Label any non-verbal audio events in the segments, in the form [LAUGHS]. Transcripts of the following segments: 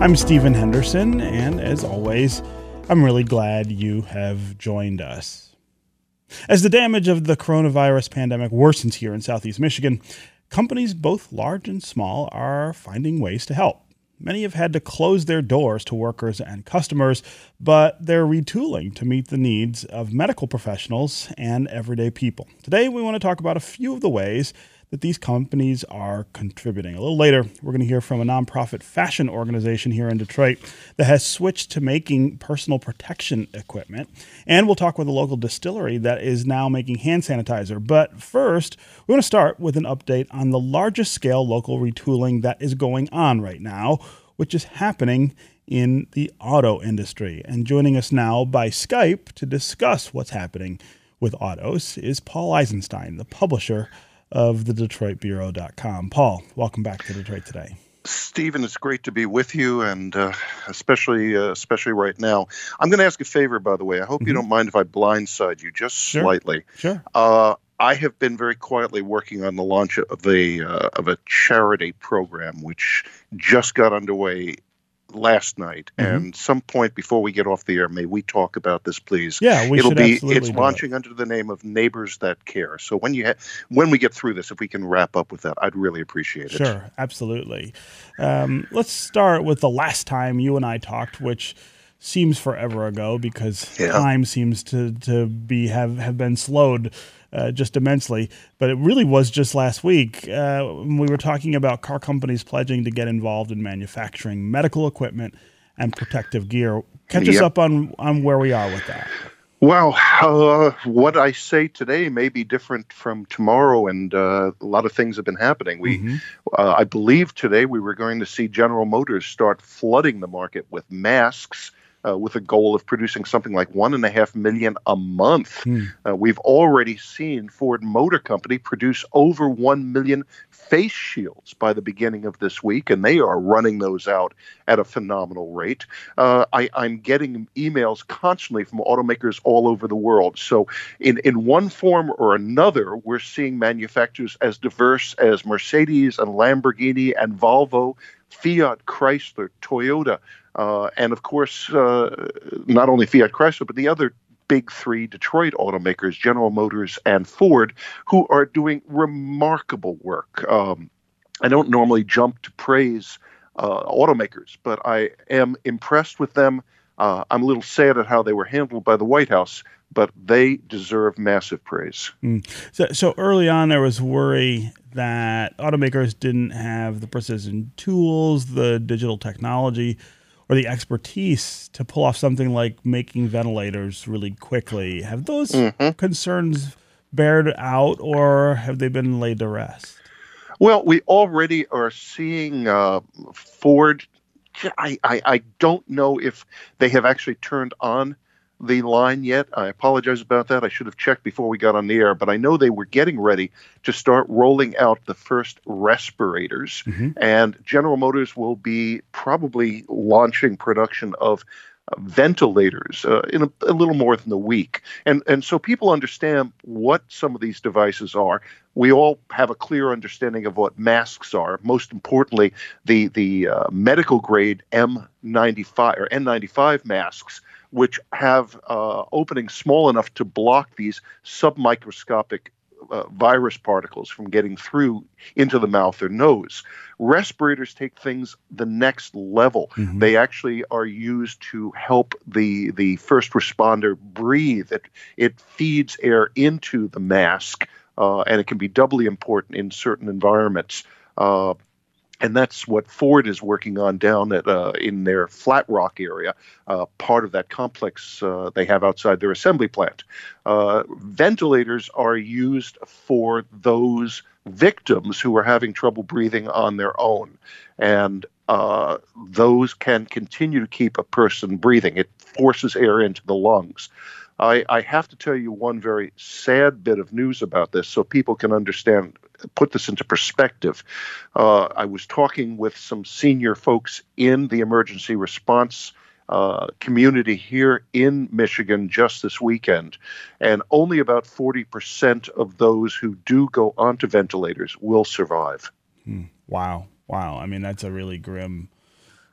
I'm Stephen Henderson, and as always, I'm really glad you have joined us. As the damage of the coronavirus pandemic worsens here in southeast Michigan, companies both large and small are finding ways to help. Many have had to close their doors to workers and customers, but they're retooling to meet the needs of medical professionals and everyday people. Today, we want to talk about a few of the ways that these companies are contributing. A little later, we're going to hear from a nonprofit fashion organization here in Detroit that has switched to making personal protection equipment. And we'll talk with a local distillery that is now making hand sanitizer. But first, we want to start with an update on the largest scale local retooling that is going on right now, which is happening in the auto industry. And joining us now by Skype to discuss what's happening with autos is Paul Eisenstein, the publisher of the DetroitBureau.com. Paul, welcome back to Detroit today. Stephen, it's great to be with you, and uh, especially uh, especially right now. I'm going to ask a favor, by the way. I hope mm-hmm. you don't mind if I blindside you just sure. slightly. Sure. Uh, I have been very quietly working on the launch of a uh, of a charity program, which just got underway last night mm-hmm. and some point before we get off the air may we talk about this please yeah we it'll should be absolutely it's launching it. under the name of neighbors that care so when you ha- when we get through this if we can wrap up with that i'd really appreciate it sure absolutely um, let's start with the last time you and i talked which seems forever ago because yeah. time seems to to be have have been slowed uh, just immensely. But it really was just last week. Uh, we were talking about car companies pledging to get involved in manufacturing medical equipment and protective gear. Catch yep. us up on, on where we are with that. Well, uh, what I say today may be different from tomorrow, and uh, a lot of things have been happening. We, mm-hmm. uh, I believe today we were going to see General Motors start flooding the market with masks uh, with a goal of producing something like one and a half million a month. Hmm. Uh, we've already seen Ford Motor Company produce over one million face shields by the beginning of this week, and they are running those out at a phenomenal rate. Uh, I, I'm getting emails constantly from automakers all over the world. So, in, in one form or another, we're seeing manufacturers as diverse as Mercedes and Lamborghini and Volvo Fiat, Chrysler, Toyota, and of course, uh, not only Fiat Chrysler, but the other big three Detroit automakers, General Motors and Ford, who are doing remarkable work. Um, I don't normally jump to praise uh, automakers, but I am impressed with them. Uh, I'm a little sad at how they were handled by the White House, but they deserve massive praise. Mm. So, so early on, there was worry that automakers didn't have the precision tools, the digital technology, or the expertise to pull off something like making ventilators really quickly. Have those mm-hmm. concerns bared out, or have they been laid to rest? Well, we already are seeing uh, Ford. I, I, I don't know if they have actually turned on the line yet. I apologize about that. I should have checked before we got on the air, but I know they were getting ready to start rolling out the first respirators, mm-hmm. and General Motors will be probably launching production of uh, ventilators uh, in a, a, little more than a week. And and so people understand what some of these devices are. We all have a clear understanding of what masks are. Most importantly, the the uh, medical grade M95 or N95 masks which have uh, openings small enough to block these submicroscopic uh, virus particles from getting through into the mouth or nose. Respirators take things the next level. Mm-hmm. They actually are used to help the the first responder breathe. It it feeds air into the mask, uh, and it can be doubly important in certain environments. Uh, and that's what Ford is working on down at uh, in their Flat Rock area, uh, part of that complex uh, they have outside their assembly plant. Uh, ventilators are used for those victims who are having trouble breathing on their own, and uh, those can continue to keep a person breathing. It forces air into the lungs. I, I have to tell you one very sad bit of news about this so people can understand put this into perspective. Uh, I was talking with some senior folks in the emergency response uh, community here in Michigan just this weekend, and only about 40% of those who do go onto ventilators will survive. Hmm. Wow. Wow. I mean, that's a really grim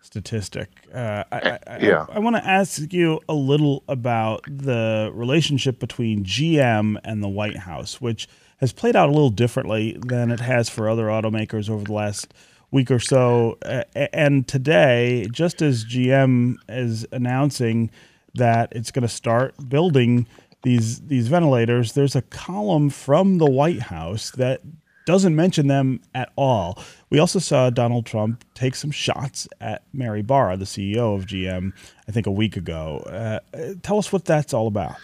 statistic. Uh, I, I, yeah. I, I want to ask you a little about the relationship between GM and the White House, which has played out a little differently than it has for other automakers over the last week or so. And today, just as GM is announcing that it's going to start building these these ventilators, there's a column from the White House that doesn't mention them at all. We also saw Donald Trump take some shots at Mary Barra, the CEO of GM, I think a week ago. Uh, tell us what that's all about.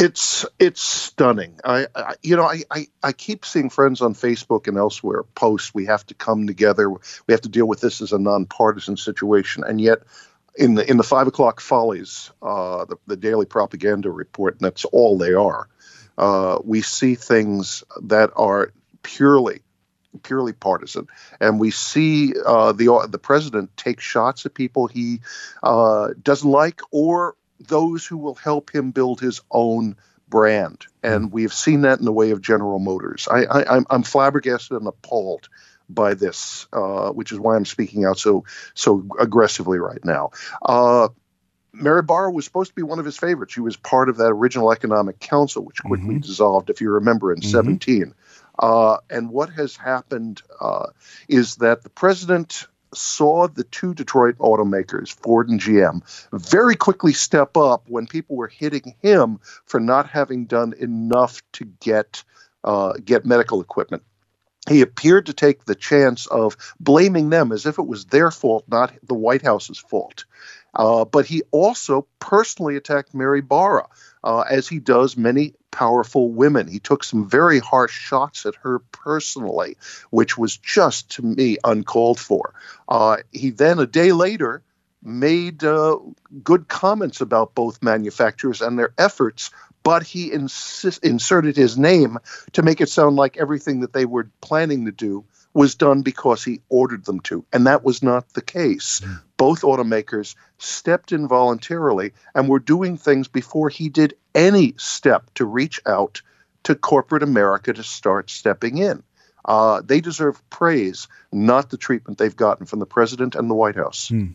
It's it's stunning. I, I you know I, I, I keep seeing friends on Facebook and elsewhere post we have to come together. We have to deal with this as a nonpartisan situation, and yet in the in the five o'clock follies, uh, the, the daily propaganda report, and that's all they are. Uh, we see things that are purely purely partisan, and we see uh, the the president take shots at people he uh, doesn't like or those who will help him build his own brand. And hmm. we've seen that in the way of General Motors. I, I, am I'm flabbergasted and appalled by this, uh, which is why I'm speaking out so so aggressively right now. Uh, Mary Barra was supposed to be one of his favorites. She was part of that original Economic Council, which quickly mm-hmm. dissolved, if you remember, in mm-hmm. 17. Uh, and what has happened uh, is that the president saw the two Detroit automakers, Ford and GM, very quickly step up when people were hitting him for not having done enough to get uh, get medical equipment. He appeared to take the chance of blaming them as if it was their fault, not the White House's fault. Uh, but he also personally attacked Mary Barra, uh, as he does many powerful women. He took some very harsh shots at her personally, which was just to me uncalled for. Uh, he then, a day later, made uh, good comments about both manufacturers and their efforts, but he insist- inserted his name to make it sound like everything that they were planning to do was done because he ordered them to. And that was not the case. Mm. Both automakers stepped in voluntarily and were doing things before he did any step to reach out to corporate America to start stepping in. Uh, they deserve praise, not the treatment they've gotten from the president and the White House. Mm.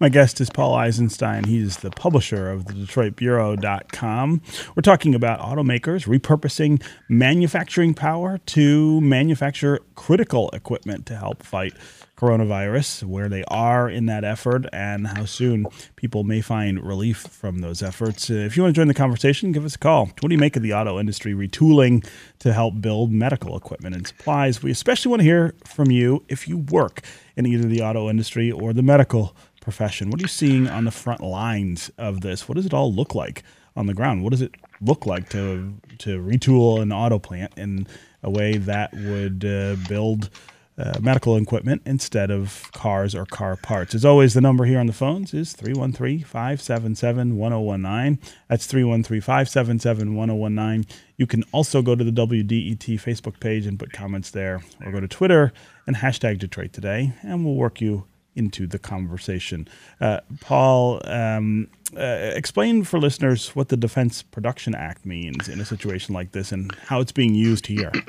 My guest is Paul Eisenstein. He's the publisher of the DetroitBureau.com. We're talking about automakers repurposing manufacturing power to manufacture critical equipment to help fight coronavirus, where they are in that effort, and how soon people may find relief from those efforts. Uh, if you want to join the conversation, give us a call. What do you make of the auto industry retooling to help build medical equipment and supplies? We especially want to hear from you if you work in either the auto industry or the medical profession. What are you seeing on the front lines of this? What does it all look like on the ground? What does it look like to to retool an auto plant in a way that would uh, build uh, medical equipment instead of cars or car parts. As always, the number here on the phones is 313 577 1019. That's 313 577 1019. You can also go to the WDET Facebook page and put comments there, or go to Twitter and hashtag Detroit Today, and we'll work you into the conversation. Uh, Paul, um, uh, explain for listeners what the Defense Production Act means in a situation like this and how it's being used here. [CLEARS THROAT]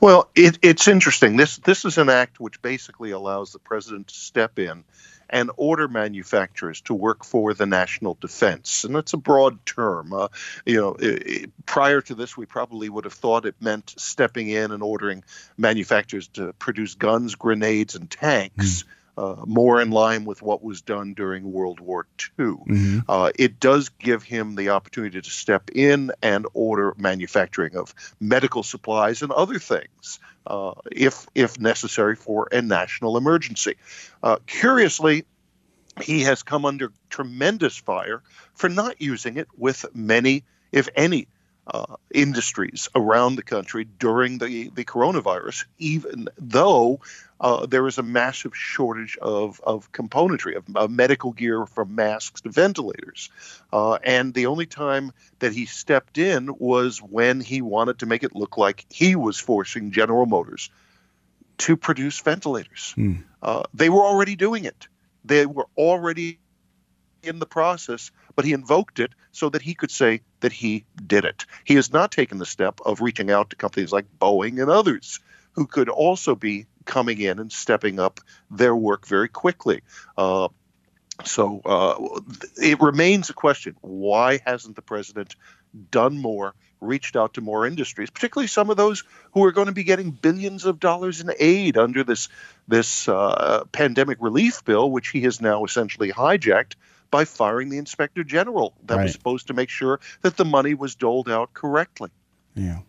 Well, it, it's interesting. This this is an act which basically allows the president to step in and order manufacturers to work for the national defense, and that's a broad term. Uh, you know, it, it, prior to this, we probably would have thought it meant stepping in and ordering manufacturers to produce guns, grenades, and tanks. Mm uh, more in line with what was done during World War II. Mm-hmm. Uh, it does give him the opportunity to step in and order manufacturing of medical supplies and other things. Uh, if if necessary for a national emergency. Uh, curiously, he has come under tremendous fire for not using it with many, if any, uh, industries around the country during the, the coronavirus, even though uh, there is a massive shortage of, of componentry, of, of medical gear from masks to ventilators. Uh, and the only time that he stepped in was when he wanted to make it look like he was forcing General Motors to produce ventilators. Mm. they were already doing it. They were already in the process, but he invoked it so that he could say that he did it. He has not taken the step of reaching out to companies like Boeing and others who could also be coming in and stepping up their work very quickly. Uh, so uh, it remains a question why hasn't the president done more, reached out to more industries, particularly some of those who are going to be getting billions of dollars in aid under this this uh, pandemic relief bill, which he has now essentially hijacked by firing the inspector general that right. was supposed to make sure that the money was doled out correctly. Yeah.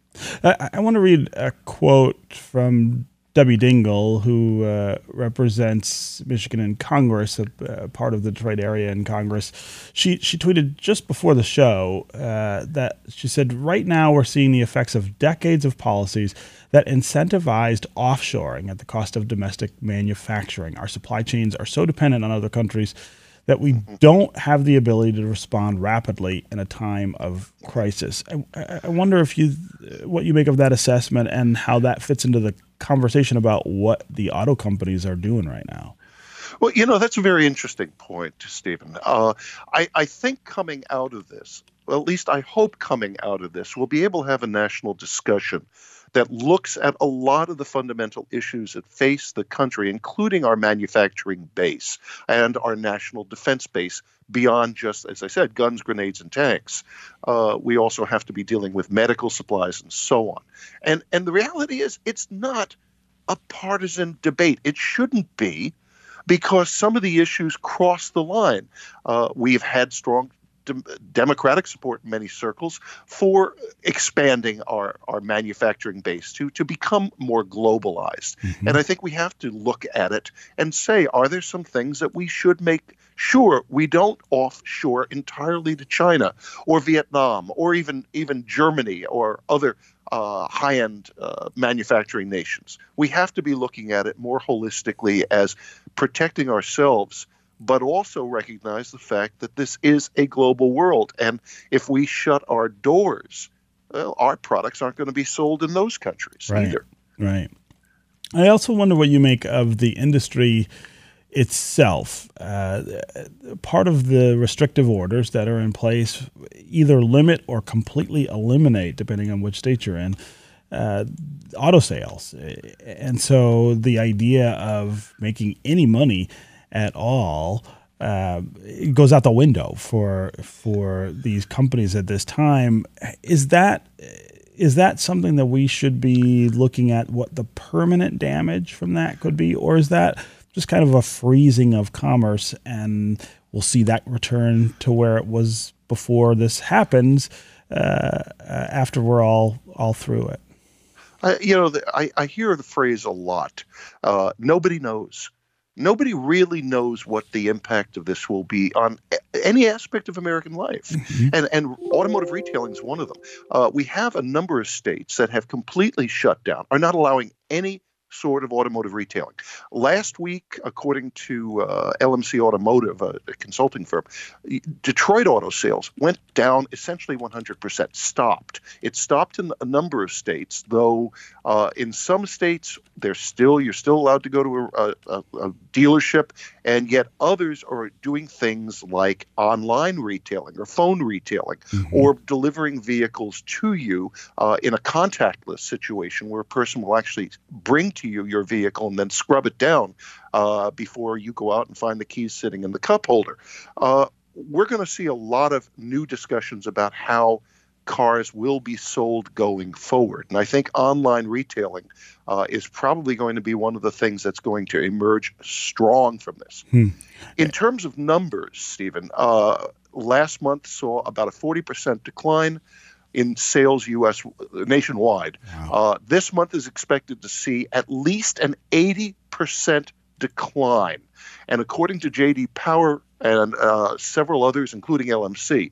I, I want to read a quote from Debbie Dingell, who uh, represents Michigan in Congress, a, part of the Detroit area in Congress, she she tweeted just before the show uh, that she said, "Right now, we're seeing the effects of decades of policies that incentivized offshoring at the cost of domestic manufacturing. Our supply chains are so dependent on other countries." That we don't have the ability to respond rapidly in a time of crisis. I, I, wonder if you, what you make of that assessment and how that fits into the conversation about what the auto companies are doing right now. Well, you know, that's a very interesting point, Stephen. Uh, I, I think coming out of this, well, at least I hope coming out of this, we'll be able to have a national discussion that looks at a lot of the fundamental issues that face the country, including our manufacturing base and our national defense base, beyond just, as I said, guns, grenades, and tanks. Uh, we also have to be dealing with medical supplies and so on. And and the reality is, it's not a partisan debate. It shouldn't be because some of the issues cross the line. Uh, we've had strong de- democratic support in many circles for expanding our, our manufacturing base to, to become more globalized. Mm-hmm. And I think we have to look at it and say, are there some things that we should make sure we don't offshore entirely to China or Vietnam or even even Germany or other uh, high-end uh, manufacturing nations. We have to be looking at it more holistically as protecting ourselves but also recognize the fact that this is a global world. And if we shut our doors, well, our products aren't going to be sold in those countries right. either. Right. I also wonder what you make of the industry itself. Uh, part of the restrictive orders that are in place either limit or completely eliminate, depending on which state you're in, uh, auto sales. And so the idea of making any money at all uh, it goes out the window for for these companies at this time. Is that is that something that we should be looking at? What the permanent damage from that could be, or is that just kind of a freezing of commerce, and we'll see that return to where it was before this happens uh, after we're all all through it? Uh, you know, I, I hear the phrase a lot. Uh, nobody knows nobody really knows what the impact of this will be on any aspect of American life. Mm-hmm. And, and automotive retailing is one of them. Uh, we have a number of states that have completely shut down, are not allowing any sort of automotive retailing. Last week, according to uh, LMC Automotive, a, a, consulting firm, Detroit auto sales went down essentially 100%, stopped. It stopped in a number of states, though uh, in some states, there's still you're still allowed to go to a, a, a dealership, and yet others are doing things like online retailing or phone retailing mm-hmm. or delivering vehicles to you uh, in a contactless situation where a person will actually bring to you your vehicle and then scrub it down uh, before you go out and find the keys sitting in the cup holder. Uh, we're going to see a lot of new discussions about how cars will be sold going forward. And I think online retailing uh, is probably going to be one of the things that's going to emerge strong from this. Hmm. In terms of numbers, Stephen, uh, last month saw about a 40% decline in sales U.S. nationwide. Wow. Uh, this month is expected to see at least an 80% decline. And according to J.D. Power and uh, several others, including LMC,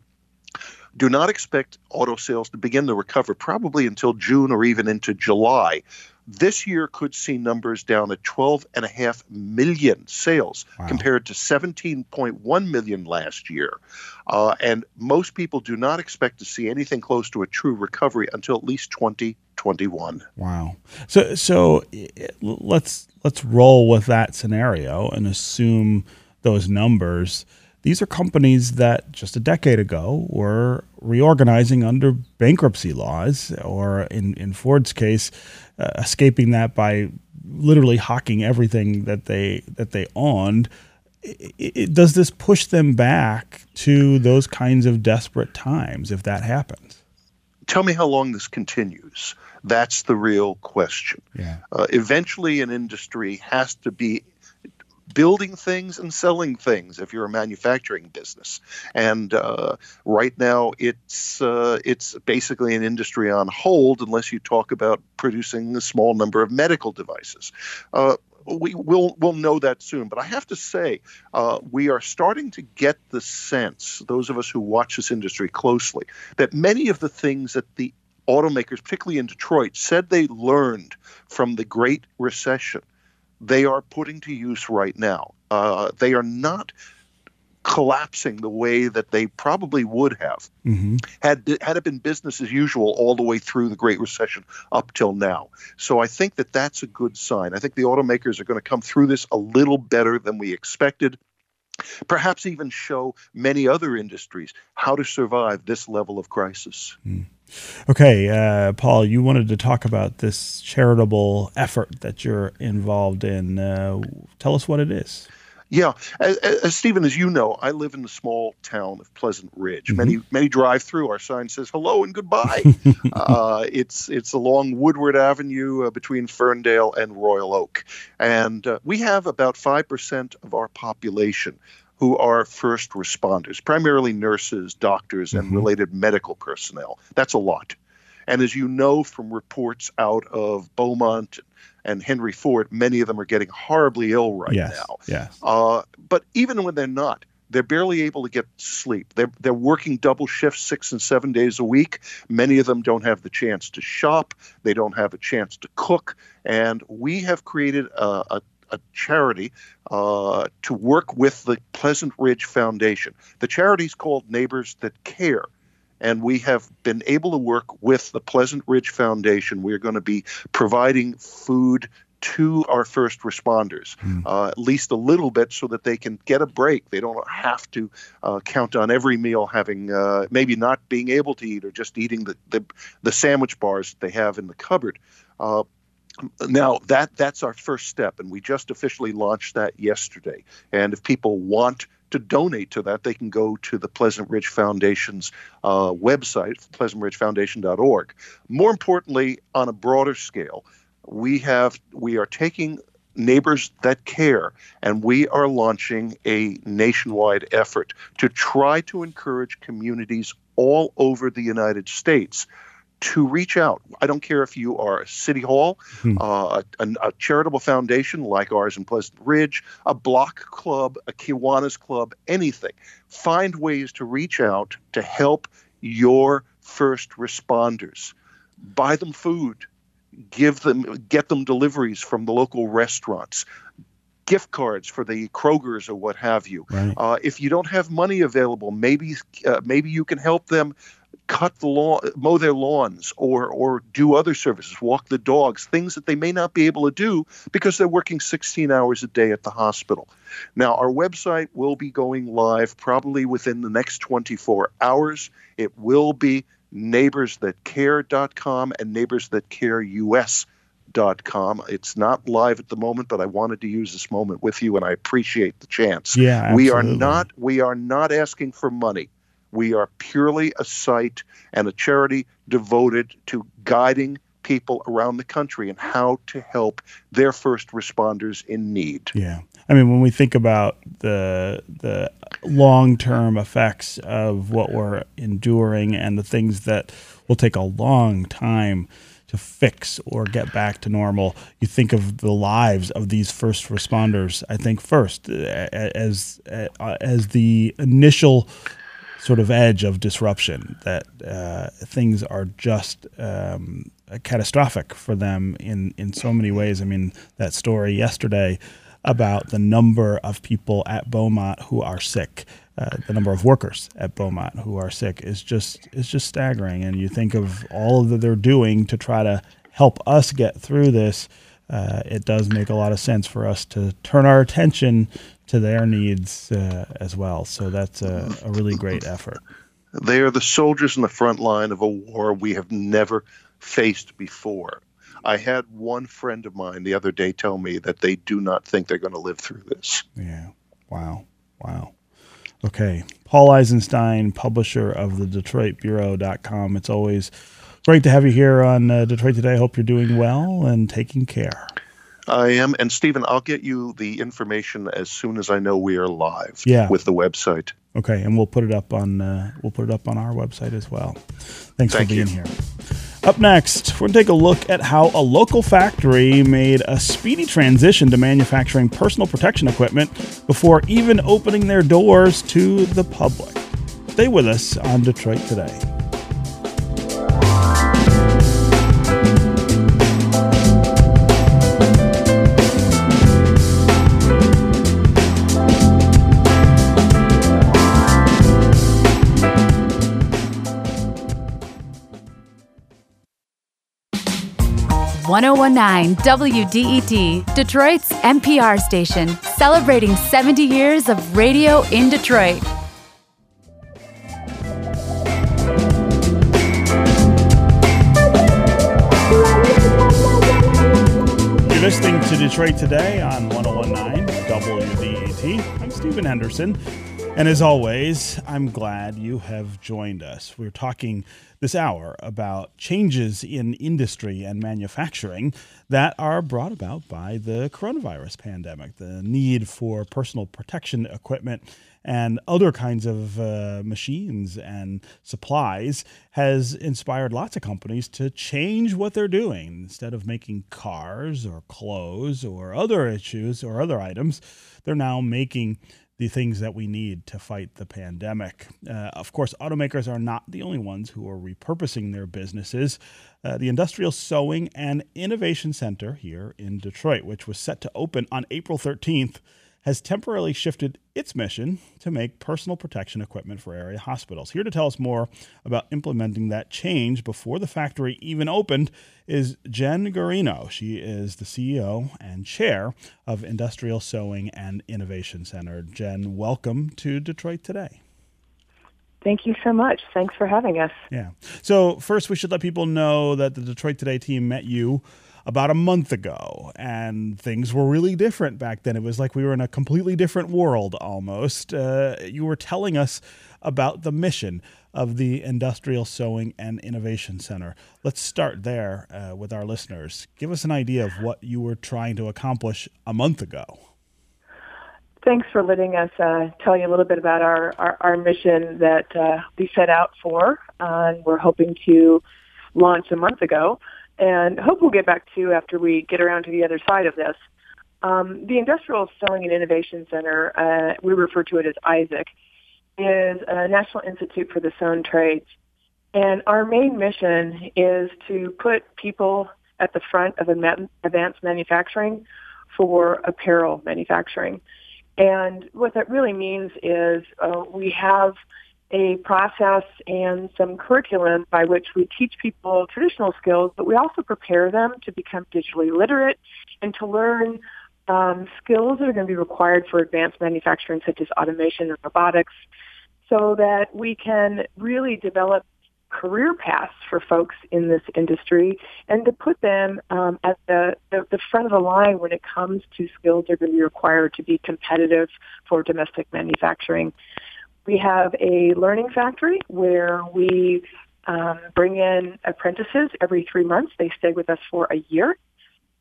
do not expect auto sales to begin to recover probably until June or even into July. This year could see numbers down at 12.5 million sales wow. compared to 17.1 million last year. Uh, and most people do not expect to see anything close to a true recovery until at least 2021. Wow. So so let's let's roll with that scenario and assume those numbers these are companies that just a decade ago were reorganizing under bankruptcy laws, or in, in Ford's case, uh, escaping that by literally hawking everything that they that they owned. It, it, does this push them back to those kinds of desperate times if that happens? Tell me how long this continues. That's the real question. Yeah. Uh, eventually, an industry has to be building things and selling things if you're a manufacturing business. And uh, right now, it's uh, it's basically an industry on hold unless you talk about producing a small number of medical devices. Uh, we will we'll know that soon. But I have to say, uh, we are starting to get the sense, those of us who watch this industry closely, that many of the things that the automakers, particularly in Detroit, said they learned from the Great Recession they are putting to use right now. Uh, they are not collapsing the way that they probably would have mm-hmm. had had it been business as usual all the way through the Great Recession up till now. So I think that that's a good sign. I think the automakers are going to come through this a little better than we expected. Perhaps even show many other industries how to survive this level of crisis. Mm. Okay, uh, Paul, you wanted to talk about this charitable effort that you're involved in. Uh, tell us what it is. Yeah, as, as, Stephen, as you know, I live in the small town of Pleasant Ridge. Mm-hmm. Many many drive through. Our sign says hello and goodbye. [LAUGHS] uh, it's it's along Woodward Avenue uh, between Ferndale and Royal Oak, and uh, we have about five percent of our population who are first responders, primarily nurses, doctors, and mm-hmm. related medical personnel. That's a lot. And as you know from reports out of Beaumont and Henry Ford, many of them are getting horribly ill right yes, now. Yes. Uh, but even when they're not, they're barely able to get sleep. They're, they're working double shifts six and seven days a week. Many of them don't have the chance to shop. They don't have a chance to cook. And we have created a, a a charity uh, to work with the Pleasant Ridge Foundation. The charity is called Neighbors That Care. And we have been able to work with the Pleasant Ridge Foundation. We're going to be providing food to our first responders, mm. uh, at least a little bit, so that they can get a break. They don't have to uh, count on every meal having uh, maybe not being able to eat or just eating the, the, the sandwich bars that they have in the cupboard. Uh, now that that's our first step and we just officially launched that yesterday and if people want to donate to that they can go to the pleasant ridge foundation's uh, website pleasantridgefoundation.org more importantly on a broader scale we have we are taking neighbors that care and we are launching a nationwide effort to try to encourage communities all over the united states to reach out. I don't care if you are a city hall, hmm. uh, a, a, charitable foundation like ours in Pleasant Ridge, a block club, a Kiwanis club, anything. Find ways to reach out to help your first responders. Buy them food, give them, get them deliveries from the local restaurants gift cards for the Krogers or what have you. Right. Uh, if you don't have money available, maybe uh, maybe you can help them cut the lawn, mow their lawns, or or do other services, walk the dogs, things that they may not be able to do because they're working 16 hours a day at the hospital. Now, our website will be going live probably within the next 24 hours. It will be neighborsthatcare.com and neighborsthatcareus.com. It's not live at the moment, but I wanted to use this moment with you, and I appreciate the chance. Yeah, absolutely. we are not we are not asking for money. We are purely a site and a charity devoted to guiding people around the country and how to help their first responders in need. Yeah. I mean, when we think about the the long term effects of what we're enduring and the things that will take a long time to fix or get back to normal, you think of the lives of these first responders. I think first as uh, as the initial sort of edge of disruption that uh, things are just um, catastrophic for them in in so many ways. I mean, that story yesterday about the number of people at Beaumont who are sick, uh, the number of workers at Beaumont who are sick is just is just staggering. And you think of all that they're doing to try to help us get through this. Uh, it does make a lot of sense for us to turn our attention to their needs uh, as well. So that's a, a really great effort. They are the soldiers in the front line of a war we have never faced before. I had one friend of mine the other day tell me that they do not think they're going to live through this. Yeah. Wow. Wow. Okay. Paul Eisenstein, publisher of the DetroitBureau.com. It's always great to have you here on uh, Detroit Today. Hope you're doing well and taking care. I am. And Stephen, I'll get you the information as soon as I know we are live yeah. with the website. Okay, and we'll put it up on uh, we'll put it up on our website as well. Thanks Thank for being you. here. Up next, we're going to take a look at how a local factory made a speedy transition to manufacturing personal protection equipment before even opening their doors to the public. Stay with us on Detroit Today. One zero one nine WDET, Detroit's NPR station, celebrating 70 years of radio in Detroit. You're listening to Detroit Today on 1019 WDET. I'm Stephen Henderson. And as always, I'm glad you have joined us. We're talking this hour about changes in industry and manufacturing that are brought about by the coronavirus pandemic, the need for personal protection equipment and other kinds of uh, machines and supplies has inspired lots of companies to change what they're doing. Instead of making cars or clothes or other issues or other items, they're now making the things that we need to fight the pandemic. Uh, of course, automakers are not the only ones who are repurposing their businesses. Uh, the Industrial Sewing and Innovation Center here in Detroit, which was set to open on April 13th, has temporarily shifted its mission to make personal protection equipment for area hospitals. Here to tell us more about implementing that change before the factory even opened is Jen Guarino. She is the CEO and chair of Industrial Sewing and Innovation Center. Jen, welcome to Detroit Today. Thank you so much. Thanks for having us. Yeah. So, first, we should let people know that the Detroit Today team met you about a month ago, and things were really different back then. It was like we were in a completely different world almost. Uh, you were telling us about the mission of the Industrial Sewing and Innovation Center. Let's start there uh, with our listeners. Give us an idea of what you were trying to accomplish a month ago. Thanks for letting us uh, tell you a little bit about our, our, our mission that uh, we set out for, uh, and we're hoping to launch a month ago and hope we'll get back to after we get around to the other side of this. Um, the Industrial Sewing and Innovation Center, uh, we refer to it as ISAIC, is a National Institute for the Sewn Trades. And our main mission is to put people at the front of advanced manufacturing for apparel manufacturing. And what that really means is uh, we have a process and some curriculum by which we teach people traditional skills, but we also prepare them to become digitally literate and to learn um, skills that are going to be required for advanced manufacturing, such as automation and robotics, so that we can really develop career paths for folks in this industry and to put them um, at the, the, the front of the line when it comes to skills that are going to be required to be competitive for domestic manufacturing. We have a learning factory where we um, bring in apprentices every three months. They stay with us for a year.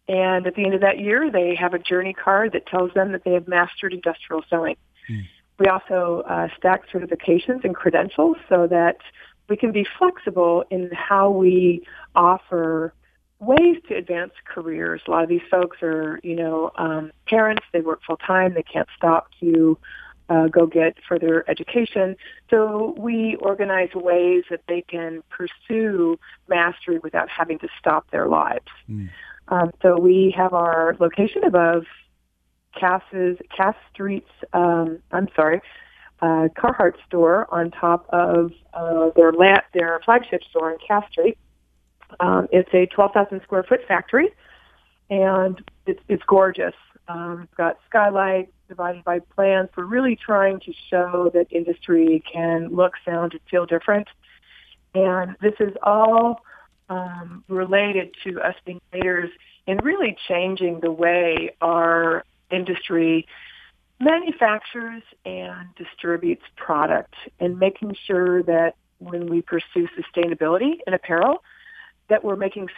And at the end of that year, they have a journey card that tells them that they have mastered industrial sewing. Mm. We also uh, stack certifications and credentials so that we can be flexible in how we offer ways to advance careers. A lot of these folks are, you know, um, parents. They work full time. They can't stop to uh, go get further education. So we organize ways that they can pursue mastery without having to stop their lives. Mm. Um, so we have our location above Cass's Cass Street's. Um, I'm sorry, uh, Carhartt store on top of uh, their la- their flagship store on Cass Street. Um, it's a 12,000 square foot factory, and it's, it's gorgeous. Um, got skylight divided by plans. We're really trying to show that industry can look, sound, and feel different. And this is all um, related to us being leaders in really changing the way our industry manufactures and distributes product and making sure that when we pursue sustainability in apparel, that we're making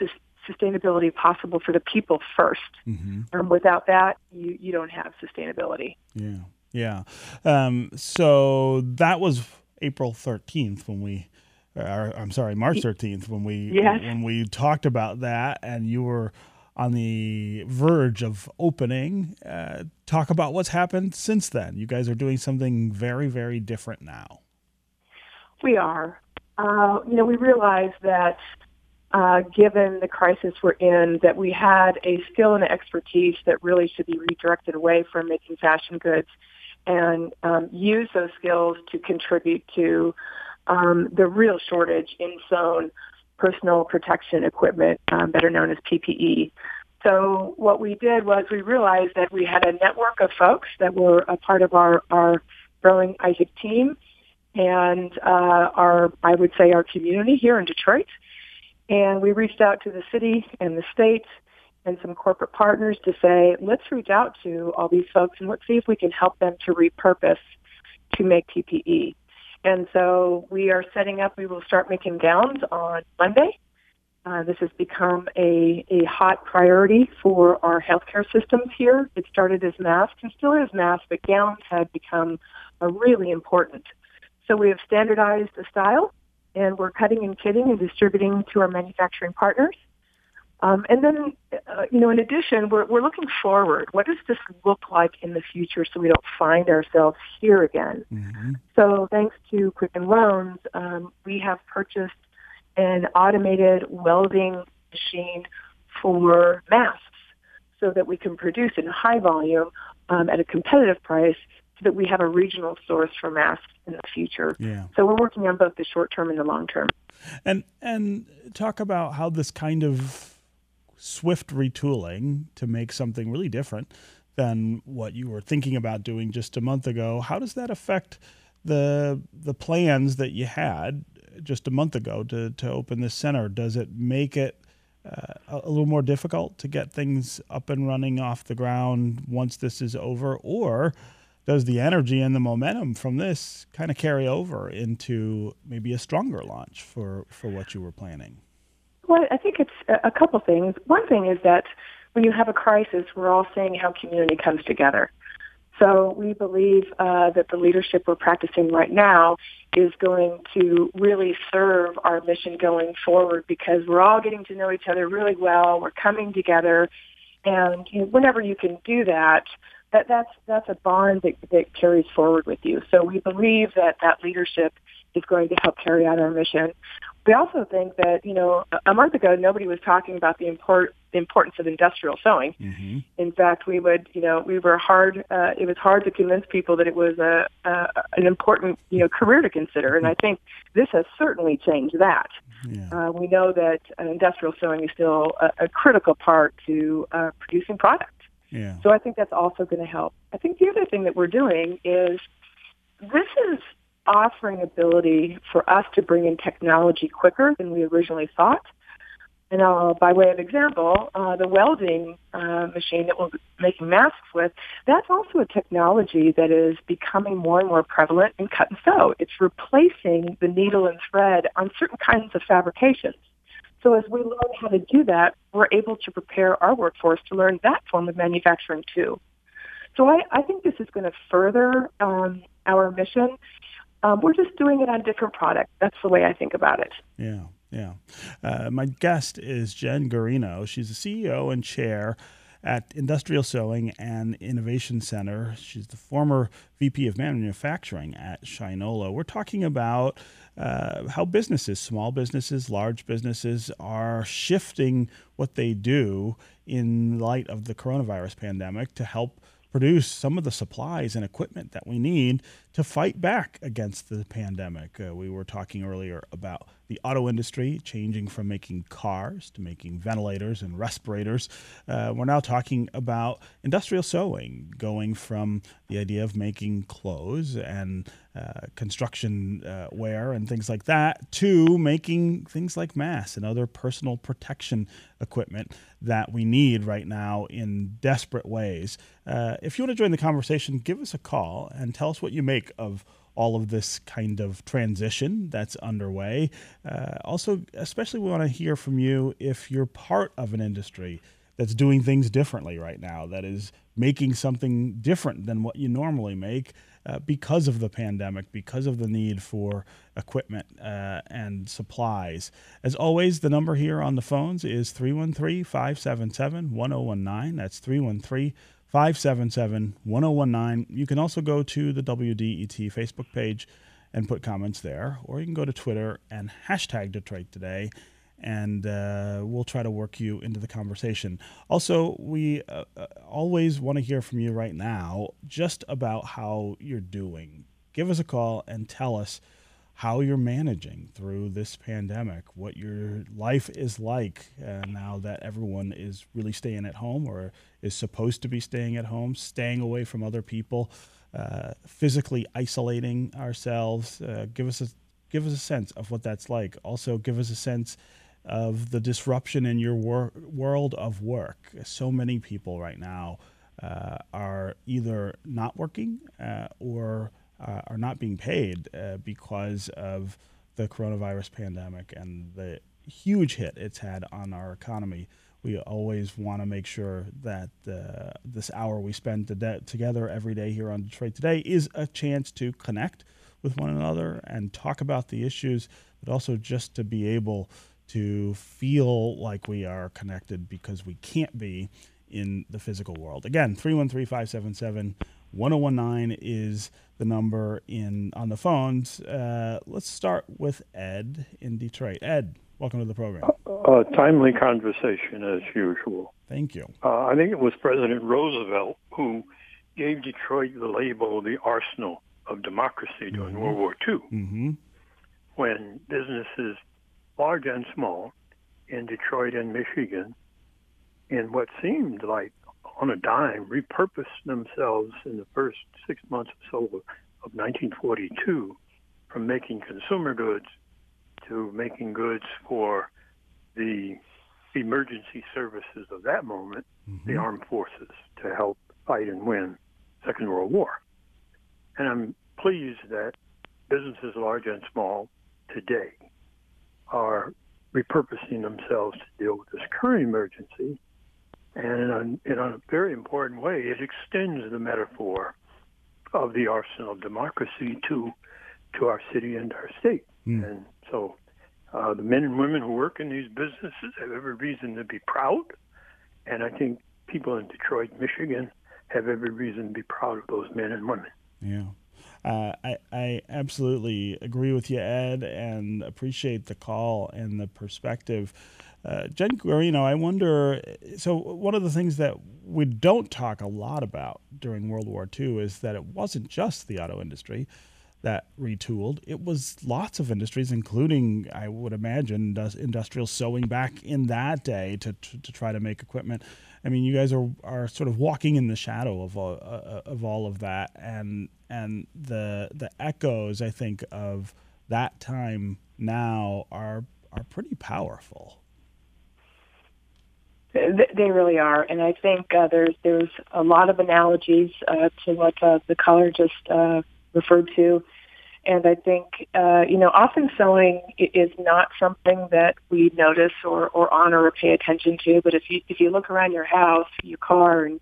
sustainability possible for the people 1st mm-hmm. And without that, you, you don't have sustainability. Yeah. Yeah. Um, so that was April 13th when we, or, I'm sorry, March 13th when we, yes. when we talked about that and you were on the verge of opening. Uh, talk about what's happened since then. You guys are doing something very, very different now. We are. Uh, you know, we realize that uh, given the crisis we're in, that we had a skill and expertise that really should be redirected away from making fashion goods and um, use those skills to contribute to um, the real shortage in sewn personal protection equipment, um, better known as PPE. So what we did was we realized that we had a network of folks that were a part of our, our growing ISAIC team and uh, our, I would say, our community here in Detroit and we reached out to the city and the state and some corporate partners to say, let's reach out to all these folks and let's see if we can help them to repurpose to make PPE. And so we are setting up, we will start making gowns on Monday. Uh, this has become a, a hot priority for our healthcare systems here. It started as masks and still is masks, but gowns have become a really important. So we have standardized the style and we're cutting and kitting and distributing to our manufacturing partners. Um, and then, uh, you know, in addition, we're, we're looking forward. What does this look like in the future so we don't find ourselves here again? Mm-hmm. So thanks to Quicken Loans, um, we have purchased an automated welding machine for masks so that we can produce in high volume um, at a competitive price so that we have a regional source for masks in the future. Yeah. So we're working on both the short term and the long term. And and talk about how this kind of swift retooling to make something really different than what you were thinking about doing just a month ago. How does that affect the the plans that you had just a month ago to to open this center? Does it make it uh, a little more difficult to get things up and running off the ground once this is over, or does the energy and the momentum from this kind of carry over into maybe a stronger launch for, for what you were planning? Well, I think it's a couple things. One thing is that when you have a crisis, we're all seeing how community comes together. So we believe uh, that the leadership we're practicing right now is going to really serve our mission going forward because we're all getting to know each other really well. We're coming together, and you know, whenever you can do that, that that's that's a bond that, that carries forward with you. So we believe that that leadership is going to help carry out our mission. We also think that you know a month ago nobody was talking about the import the importance of industrial sewing. Mm-hmm. In fact, we would you know we were hard. Uh, it was hard to convince people that it was a, a an important you know career to consider, and I think this has certainly changed that. Yeah. Uh, we know that uh, industrial sewing is still a, a critical part to uh, producing product. So I think that's also going to help. I think the other thing that we're doing is this is offering ability for us to bring in technology quicker than we originally thought. And uh, by way of example, uh, the welding uh, machine that we're making masks with, that's also a technology that is becoming more and more prevalent in cut and sew. It's replacing the needle and thread on certain kinds of fabrications. So as we learn how to do that, we're able to prepare our workforce to learn that form of manufacturing too. So I, I think this is going to further um, our mission. Um, we're just doing it on different products. That's the way I think about it. Yeah, yeah. Uh, my guest is Jen Guarino. She's the CEO and chair at Industrial Sewing and Innovation Center. She's the former VP of Manufacturing at Shinola. We're talking about uh, how businesses, small businesses, large businesses, are shifting what they do in light of the coronavirus pandemic to help produce some of the supplies and equipment that we need to fight back against the pandemic. Uh, we were talking earlier about the auto industry changing from making cars to making ventilators and respirators. Uh, we're now talking about industrial sewing, going from the idea of making clothes and uh, construction uh, wear and things like that to making things like masks and other personal protection equipment that we need right now in desperate ways. Uh, if you want to join the conversation, give us a call and tell us what you make of all of this kind of transition that's underway. Uh, also, especially we want to hear from you if you're part of an industry that's doing things differently right now, that is making something different than what you normally make uh, because of the pandemic, because of the need for equipment uh, and supplies. As always, the number here on the phones is 313 577 1019. That's 313 577 1019. You can also go to the WDET Facebook page and put comments there, or you can go to Twitter and hashtag Detroit Today, and uh, we'll try to work you into the conversation. Also, we uh, uh always want to hear from you right now just about how you're doing. Give us a call and tell us how you're managing through this pandemic, what your life is like uh, now that everyone is really staying at home or is supposed to be staying at home, staying away from other people, uh, physically isolating ourselves. Uh, give us a give us a sense of what that's like. Also, give us a sense of the disruption in your wor- world of work. So many people right now uh, are either not working uh, or uh, are not being paid uh, because of the coronavirus pandemic and the huge hit it's had on our economy. We always want to make sure that uh, this hour we spend to together every day here on Detroit Today is a chance to connect with one another and talk about the issues, but also just to be able to feel like we are connected because we can't be in the physical world. Again, 313 577 1019 is the number in on the phones. Uh, let's start with Ed in Detroit. Ed, welcome to the program. A timely conversation as usual. Thank you. Uh, I think it was President Roosevelt who gave Detroit the label the arsenal of democracy during mm-hmm. World War II, mm-hmm. when businesses, large and small, in Detroit and Michigan, in what seemed like on a dime, repurposed themselves in the first six months or so of 1942 from making consumer goods to making goods for the emergency services of that moment, mm-hmm. the armed forces, to help fight and win Second World War. And I'm pleased that businesses large and small today are repurposing themselves to deal with this current emergency and in a, in a very important way, it extends the metaphor of the arsenal of democracy to to our city and our state. Mm. And so uh, the men and women who work in these businesses have every reason to be proud. And I think people in Detroit, Michigan, have every reason to be proud of those men and women. Yeah. Uh, I, I absolutely agree with you, Ed, and appreciate the call and the perspective. Uh, Jen Guarino, I wonder. So, one of the things that we don't talk a lot about during World War II is that it wasn't just the auto industry that retooled. It was lots of industries, including, I would imagine, industrial sewing back in that day to, to, to, try to make equipment. I mean, you guys are, are sort of walking in the shadow of all, uh, of all of that, and and the the echoes, I think, of that time now are are pretty powerful. They really are, and I think uh, there's there's a lot of analogies uh, to what uh, the caller just uh, referred to, and I think uh, you know often sewing is not something that we notice or, or honor or pay attention to. But if you if you look around your house, your car, and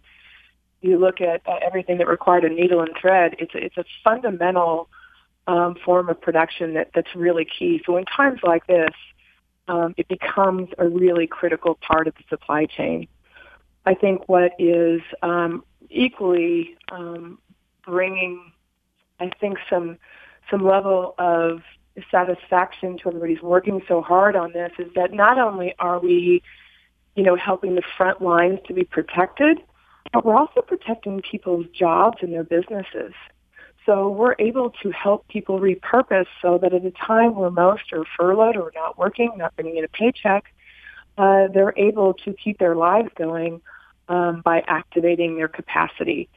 you look at uh, everything that required a needle and thread, it's it's a fundamental um, form of production that that's really key. So in times like this um, it becomes a really critical part of the supply chain. I think what is um, equally um, bringing, I think, some some level of satisfaction to everybody who's working so hard on this is that not only are we, you know, helping the front lines to be protected, but we're also protecting people's jobs and their businesses. So we're able to help people repurpose so that at a time where most are furloughed or not working, not bringing in a paycheck, uh, they're able to keep their lives going um, by activating their capacity.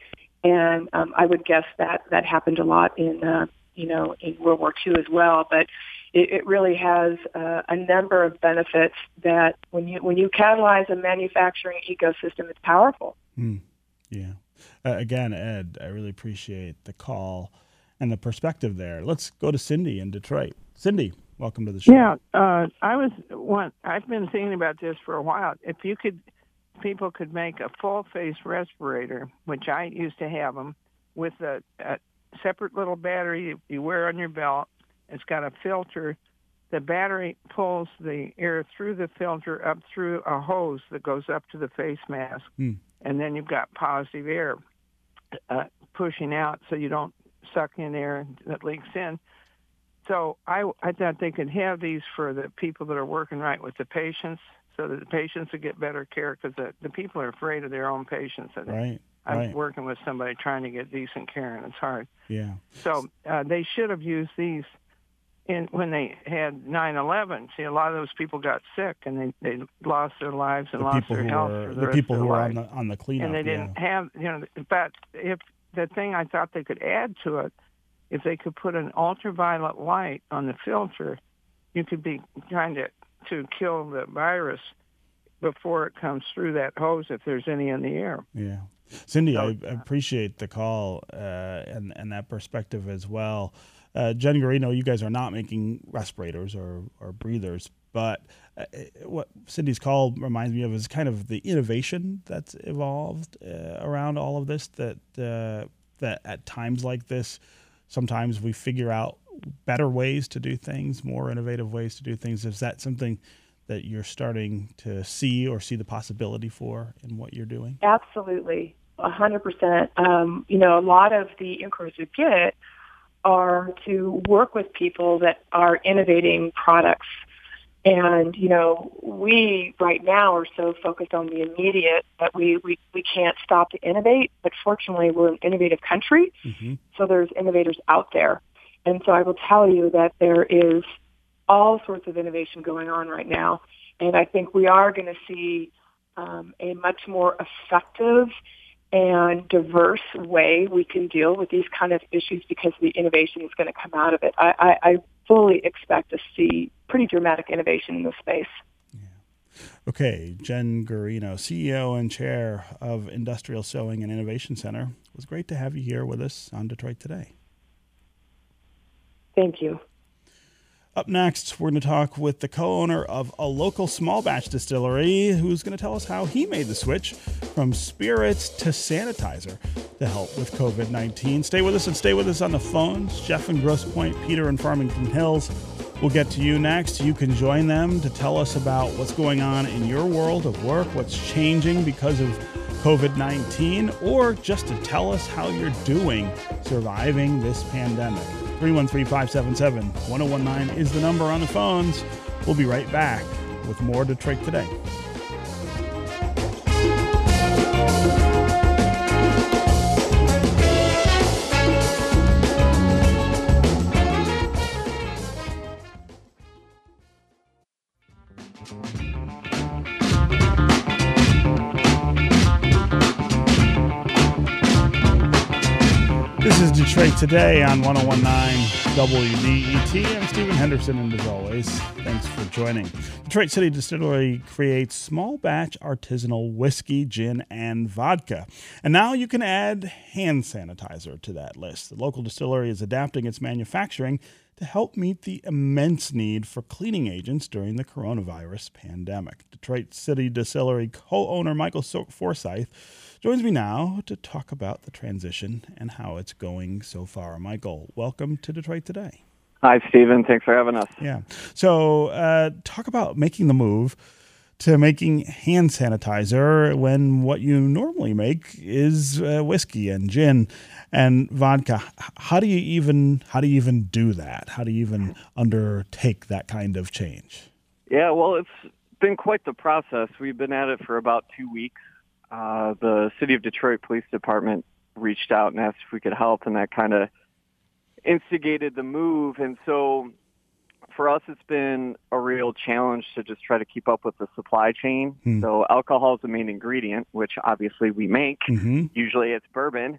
And um, I would guess that that happened a lot in, uh, you know, in World War II as well. But it, it really has uh, a number of benefits that when you when you catalyze a manufacturing ecosystem, it's powerful. Mm, yeah. Uh, again, Ed, I really appreciate the call and the perspective there. Let's go to Cindy in Detroit. Cindy, welcome to the show. Yeah, uh, I was one. I've been thinking about this for a while. If you could, people could make a full face respirator, which I used to have them, with a, a separate little battery you wear on your belt. It's got a filter. The battery pulls the air through the filter up through a hose that goes up to the face mask. Mm and then you've got positive air uh, pushing out, so you don't suck in air that leaks in. So I, I thought they could have these for the people that are working right with the patients, so that the patients would get better care because the, the people are afraid of their own patients. And right. I'm right. working with somebody trying to get decent care, and it's hard. Yeah. So uh, they should have used these in when they had 9/11. See, a lot of those people got sick and they they lost their lives and the lost their health for the, the rest people of who were on the on the cleanup. and they didn't yeah. have you know. But if the thing I thought they could add to it, if they could put an ultraviolet light on the filter, you could be trying to to kill the virus before it comes through that hose if there's any in the air. Yeah. Cindy, I, I appreciate the call uh, and and that perspective as well. Uh, Jen Guarino, you guys are not making respirators or, or breathers, but uh, what Cindy's call reminds me of is kind of the innovation that's evolved uh, around all of this. That uh, that at times like this, sometimes we figure out better ways to do things, more innovative ways to do things. Is that something that you're starting to see or see the possibility for in what you're doing? Absolutely, a hundred percent. Um, You know, a lot of the inquiries we get are to work with people that are innovating products. And, you know, we right now are so focused on the immediate that we, we, we can't stop to innovate. But fortunately, we're an innovative country. Mm-hmm. So there's innovators out there. And so I will tell you that there is all sorts of innovation going on right now. And I think we are going to see um, a much more effective and diverse way we can deal with these kind of issues because the innovation is going to come out of it. I, I, I fully expect to see pretty dramatic innovation in this space. Okay, Jen Guarino, CEO and chair of Industrial Sewing and Innovation Center. It was great to have you here with us on Detroit Today. Thank you. Up next, we're going to talk with the co owner of a local small batch distillery who's going to tell us how he made the switch from spirits to sanitizer to help with COVID 19. Stay with us and stay with us on the phones. Jeff in Grosse Pointe, Peter in Farmington Hills. We'll get to you next. You can join them to tell us about what's going on in your world of work, what's changing because of COVID 19, or just to tell us how you're doing surviving this pandemic. 313 577 1019 is the number on the phones. We'll be right back with more Detroit Today. Today on 1019 WDET. I'm Stephen Henderson, and as always, thanks for joining. Detroit City Distillery creates small batch artisanal whiskey, gin, and vodka. And now you can add hand sanitizer to that list. The local distillery is adapting its manufacturing to help meet the immense need for cleaning agents during the coronavirus pandemic. Detroit City Distillery co owner Michael Forsyth joins me now to talk about the transition and how it's going so far. Michael, welcome to Detroit Today. Hi, Stephen. Thanks for having us. Yeah. So, uh, talk about making the move to making hand sanitizer when what you normally make is uh, whiskey and gin and vodka. How do you even how do you even do that? How do you even undertake that kind of change? Yeah, well, it's been quite the process. We've been at it for about two weeks. Uh, the City of Detroit Police Department reached out and asked if we could help, and that kind of instigated the move. And so for us, it's been a real challenge to just try to keep up with the supply chain. Hmm. So alcohol is the main ingredient, which obviously we make. Mm-hmm. Usually it's bourbon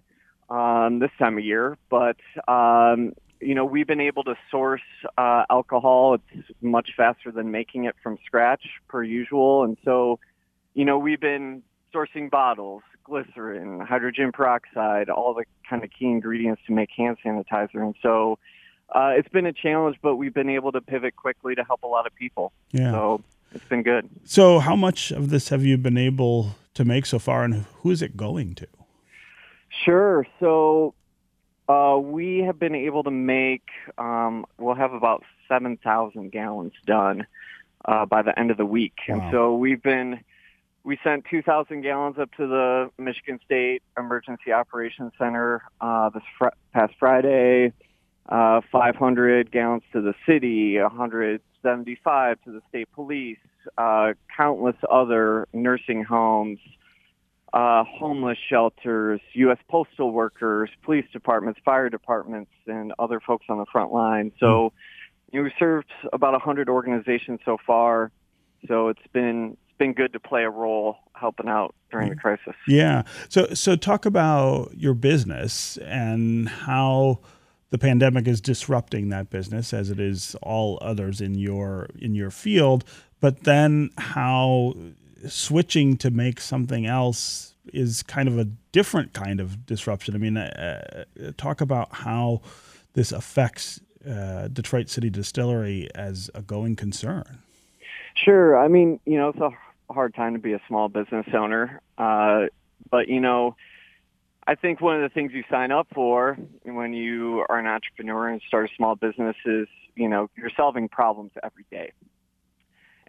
um, this time of year, but um, you know we've been able to source uh, alcohol. It's much faster than making it from scratch per usual, and so you know we've been sourcing bottles, glycerin, hydrogen peroxide, all the kind of key ingredients to make hand sanitizer, and so. Uh, it's been a challenge, but we've been able to pivot quickly to help a lot of people. Yeah. So it's been good. So, how much of this have you been able to make so far, and who is it going to? Sure. So uh, we have been able to make, um, we'll have about 7,000 gallons done uh, by the end of the week. Wow. And so we've been, we sent 2,000 gallons up to the Michigan State Emergency Operations Center uh, this fr- past Friday, uh, 500 gallons to the city, 175 to the state police, uh, countless other nursing homes, uh, homeless shelters, U.S. postal workers, police departments, fire departments, and other folks on the front line. So, you know, we served about 100 organizations so far. So it's been been good to play a role helping out during the crisis. Yeah. So, so talk about your business and how the pandemic is disrupting that business, as it is all others in your in your field. But then how switching to make something else is kind of a different kind of disruption. I mean, uh, talk about how this affects uh, Detroit City Distillery as a going concern. Sure. I mean, you know, it's a hard time to be a small business owner. Uh, but, you know, I think one of the things you sign up for when you are an entrepreneur and start a small business is, you know, you're solving problems every day.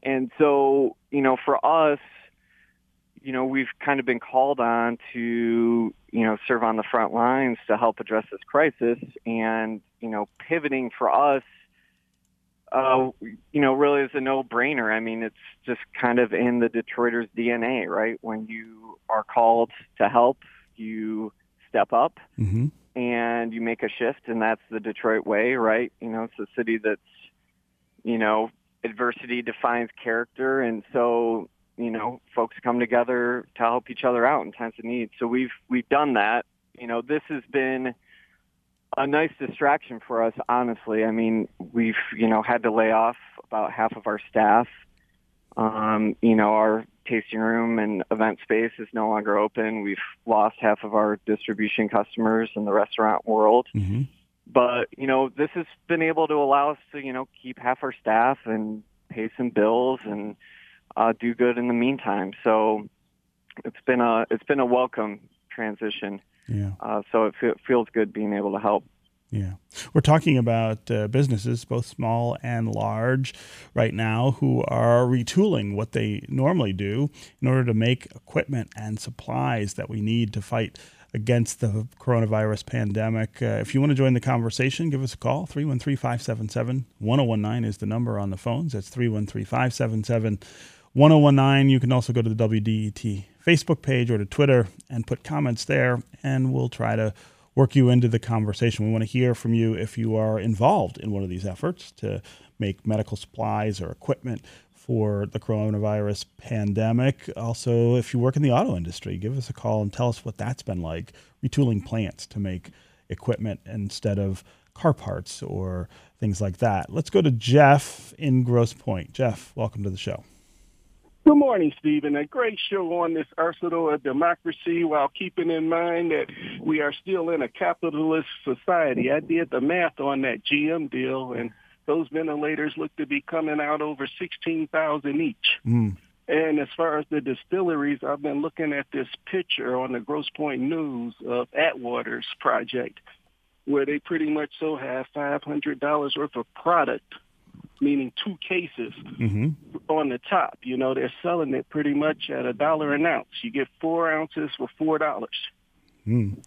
And so, you know, for us, you know, we've kind of been called on to, you know, serve on the front lines to help address this crisis. And, you know, pivoting for us, uh, you know, really is a no-brainer. I mean, it's just kind of in the Detroiters' DNA, right? When you are called to help, you step up Mm-hmm. and you make a shift, and that's the Detroit way, right? You know, it's a city that's, you know, adversity defines character, and so you know, folks come together to help each other out in times of need. So we've we've done that. You know, this has been a nice distraction for us, honestly. I mean, we've you know had to lay off about half of our staff. Um, you know, our tasting room and event space is no longer open. We've lost half of our distribution customers in the restaurant world. Mm-hmm. But, you know, this has been able to allow us to, you know, keep half our staff and pay some bills and uh, do good in the meantime. So it's been a it's been a welcome transition. Yeah. Uh, so it fe- feels good being able to help. Yeah. We're talking about uh, businesses, both small and large, right now, who are retooling what they normally do in order to make equipment and supplies that we need to fight against the coronavirus pandemic. Uh, if you want to join the conversation, give us a call. 313 577 1019 is the number on the phones. That's 313 577 1019. You can also go to the WDET Facebook page or to Twitter and put comments there, and we'll try to work you into the conversation. We want to hear from you if you are involved in one of these efforts to make medical supplies or equipment for the coronavirus pandemic. Also, if you work in the auto industry, give us a call and tell us what that's been like retooling plants to make equipment instead of car parts or things like that. Let's go to Jeff in Grosse Pointe. Jeff, welcome to the show. Good morning, Stephen. A great show on this arsenal of democracy while keeping in mind that we are still in a capitalist society. I did the math on that GM deal, and those ventilators look to be coming out over 16000 each. Mm. And as far as the distilleries, I've been looking at this picture on the Grosse Pointe News of Atwater's project, where they pretty much so have $500 worth of product, meaning two cases hmm on the top. You know, they're selling it pretty much at a dollar an ounce. You get four ounces for four dollars. Mm.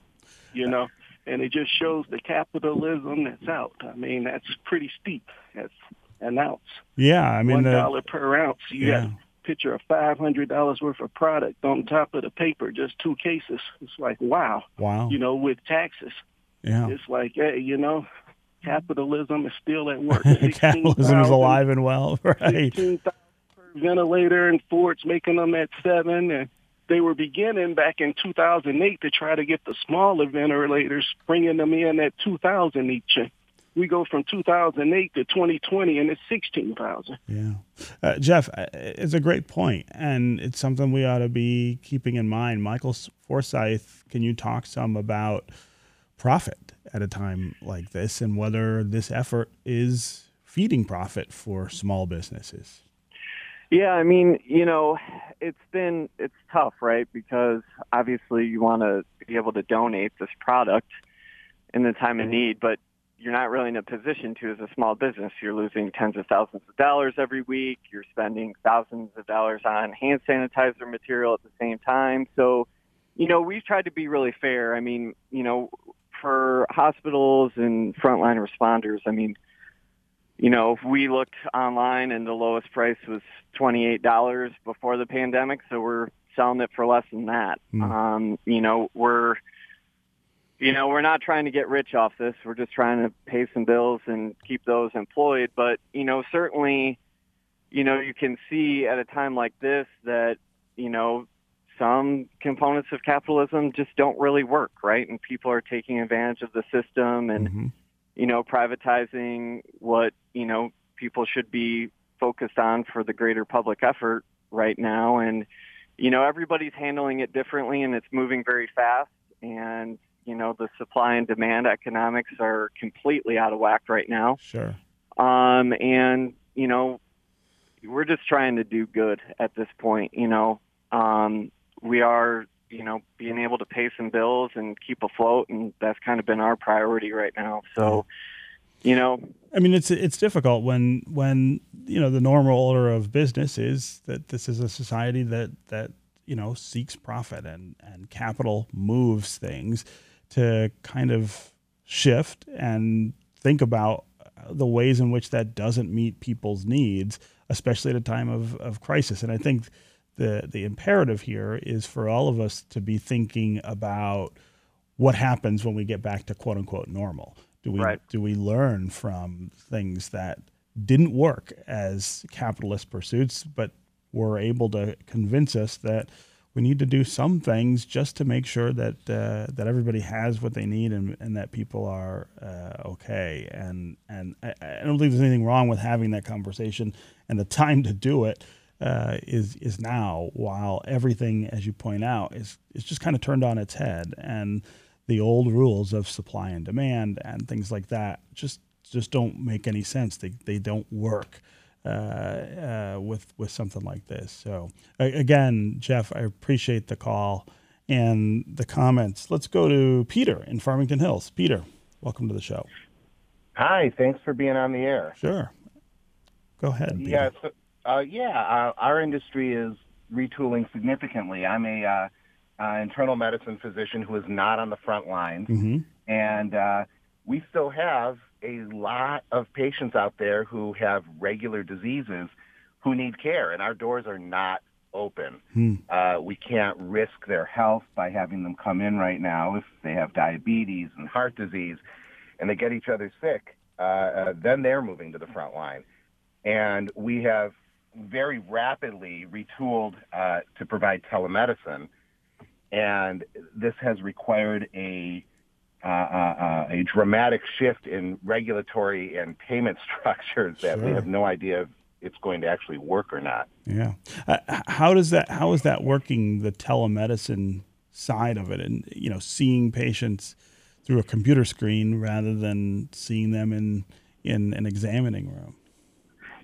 You know, and it just shows the capitalism that's out. I mean, that's pretty steep. That's an ounce, Yeah, I mean, one uh, dollar per ounce. You yeah. got a picture of five hundred dollars worth of product on top of the paper, just two cases. It's like wow. wow. You know, with taxes, yeah. it's like hey, you know, Capitalism is still at work. [LAUGHS] Capitalism is alive and well, [LAUGHS] right? per ventilator, and Ford's making them at seven. And they were beginning back in 2008 to try to get the smaller ventilators, bringing them in at 2,000 each we go from 2008 to 2020 and it's 16,000. Yeah. Uh, Jeff, uh, it's a great point and it's something we ought to be keeping in mind. Michael Forsyth, can you talk some about profit at a time like this and whether this effort is feeding profit for small businesses? Yeah, I mean, you know, it's been it's tough, right? Because obviously you want to be able to donate this product in the time of mm-hmm. need, but you're not really in a position to as a small business. You're losing tens of thousands of dollars every week. You're spending thousands of dollars on hand sanitizer material at the same time. So, you know, we've tried to be really fair. I mean, you know, for hospitals and frontline responders, I mean, you know, if we looked online and the lowest price was $28 before the pandemic, so we're selling it for less than that. Mm. Um, you know, we're you know, we're not trying to get rich off this. We're just trying to pay some bills and keep those employed. But, you know, certainly, you know, you can see at a time like this that, you know, some components of capitalism just don't really work, right? And people are taking advantage of the system and, mm-hmm. you know, privatizing what, you know, people should be focused on for the greater public effort right now. And, you know, everybody's handling it differently and it's moving very fast. And, you know the supply and demand economics are completely out of whack right now. Sure. Um, and you know, we're just trying to do good at this point. You know, um, we are you know being able to pay some bills and keep afloat, and that's kind of been our priority right now. So. You know, I mean, it's it's difficult when when you know the normal order of business is that this is a society that that you know seeks profit and and capital moves things to kind of shift and think about the ways in which that doesn't meet people's needs, especially at a time of, of crisis. And I think the the imperative here is for all of us to be thinking about what happens when we get back to quote unquote normal. Do we right. do we learn from things that didn't work as capitalist pursuits, but were able to convince us that we need to do some things just to make sure that uh, that everybody has what they need and, and that people are uh, okay. And and I, I, don't think there's anything wrong with having that conversation. And the time to do it uh, is is now. While everything, as you point out, is is just kind of turned on its head, and the old rules of supply and demand and things like that just just don't make any sense. They they don't work. Uh, uh, with with something like this. So again, Jeff, I appreciate the call and the comments. Let's go to Peter in Farmington Hills. Peter, welcome to the show. Hi, thanks for being on the air. Sure. Go ahead. Peter. Yeah, so, uh, yeah. Uh, our industry is retooling significantly. I'm a uh, uh, internal medicine physician who is not on the front lines, mm-hmm. and uh, we still have a lot of patients out there who have regular diseases who need care, and our doors are not open. Hmm. Uh, we can't risk their health by having them come in right now if they have diabetes and heart disease, and they get each other sick. Uh, uh, then they're moving to the front line, and we have very rapidly retooled uh, to provide telemedicine, and this has required a uh, uh, uh, a dramatic shift in regulatory and payment [LAUGHS] structures that sure. we have no idea if it's going to actually work or not. Yeah. Uh, how does that? How is that working? The telemedicine side of it, and you know, seeing patients through a computer screen rather than seeing them in in an examining room.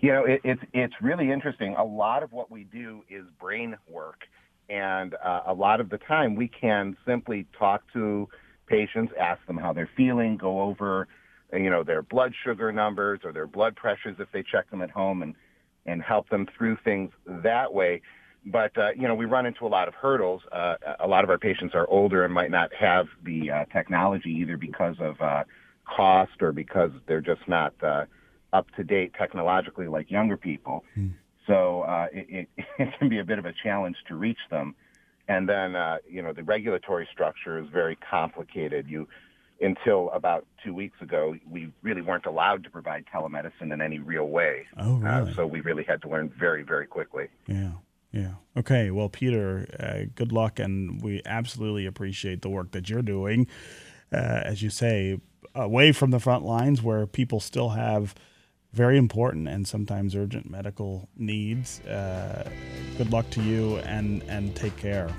You know, it, it's it's really interesting. A lot of what we do is brain work, and uh, a lot of the time we can simply talk to patients, ask them how they're feeling, go over, you know, their blood sugar numbers or their blood pressures if they check them at home and, and help them through things that way. But, uh, you know, we run into a lot of hurdles. Uh, a lot of our patients are older and might not have the uh, technology either because of uh, cost or because they're just not uh, up to date technologically like younger people. Mm. So uh, it, it, [LAUGHS] it can be a bit of a challenge to reach them. And then, uh, you know, the regulatory structure is very complicated. You until about two weeks ago, we really weren't allowed to provide telemedicine in any real way. Oh, really? Uh, so we really had to learn very, very quickly. Yeah. Yeah. Okay. Well, Peter, uh, good luck, and we absolutely appreciate the work that you're doing. Uh, as you say, away from the front lines where people still have very important and sometimes urgent medical needs. Uh, good luck to you and and take care.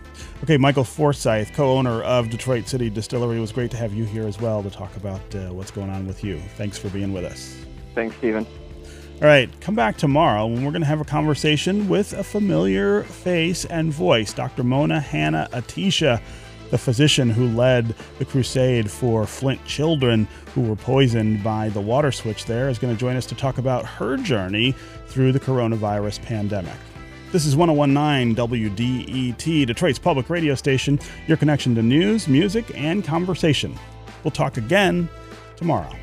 Okay, Michael Forsyth, co-owner of Detroit City Distillery, it was great to have you here as well to talk about uh, what's going on with you. Thanks for being with us. Thanks, Stephen. All right, come back tomorrow when we're going to have a conversation with a familiar face and voice, Dr. Mona Hanna Attisha the physician who led the crusade for Flint children who were poisoned by the water switch there, is going to join us to talk about her journey through the coronavirus pandemic. This is 1019 WDET, Detroit's public radio station, your connection to news, music, and conversation. We'll talk again tomorrow.